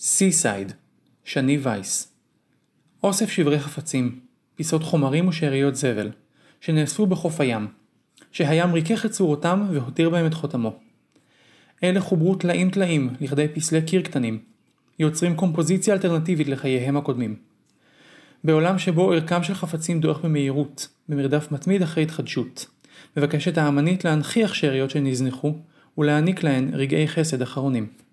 Seaside, שני וייס אוסף שברי חפצים, פיסות חומרים ושאריות זבל, שנאספו בחוף הים, שהים ריכך את צורתם והותיר בהם את חותמו. אלה חוברו טלאים טלאים לכדי פסלי קיר קטנים, יוצרים קומפוזיציה אלטרנטיבית לחייהם הקודמים. בעולם שבו ערכם של חפצים דועך במהירות, במרדף מתמיד אחרי התחדשות, מבקשת האמנית להנכיח שאריות שנזנחו, ולהעניק להן רגעי חסד אחרונים.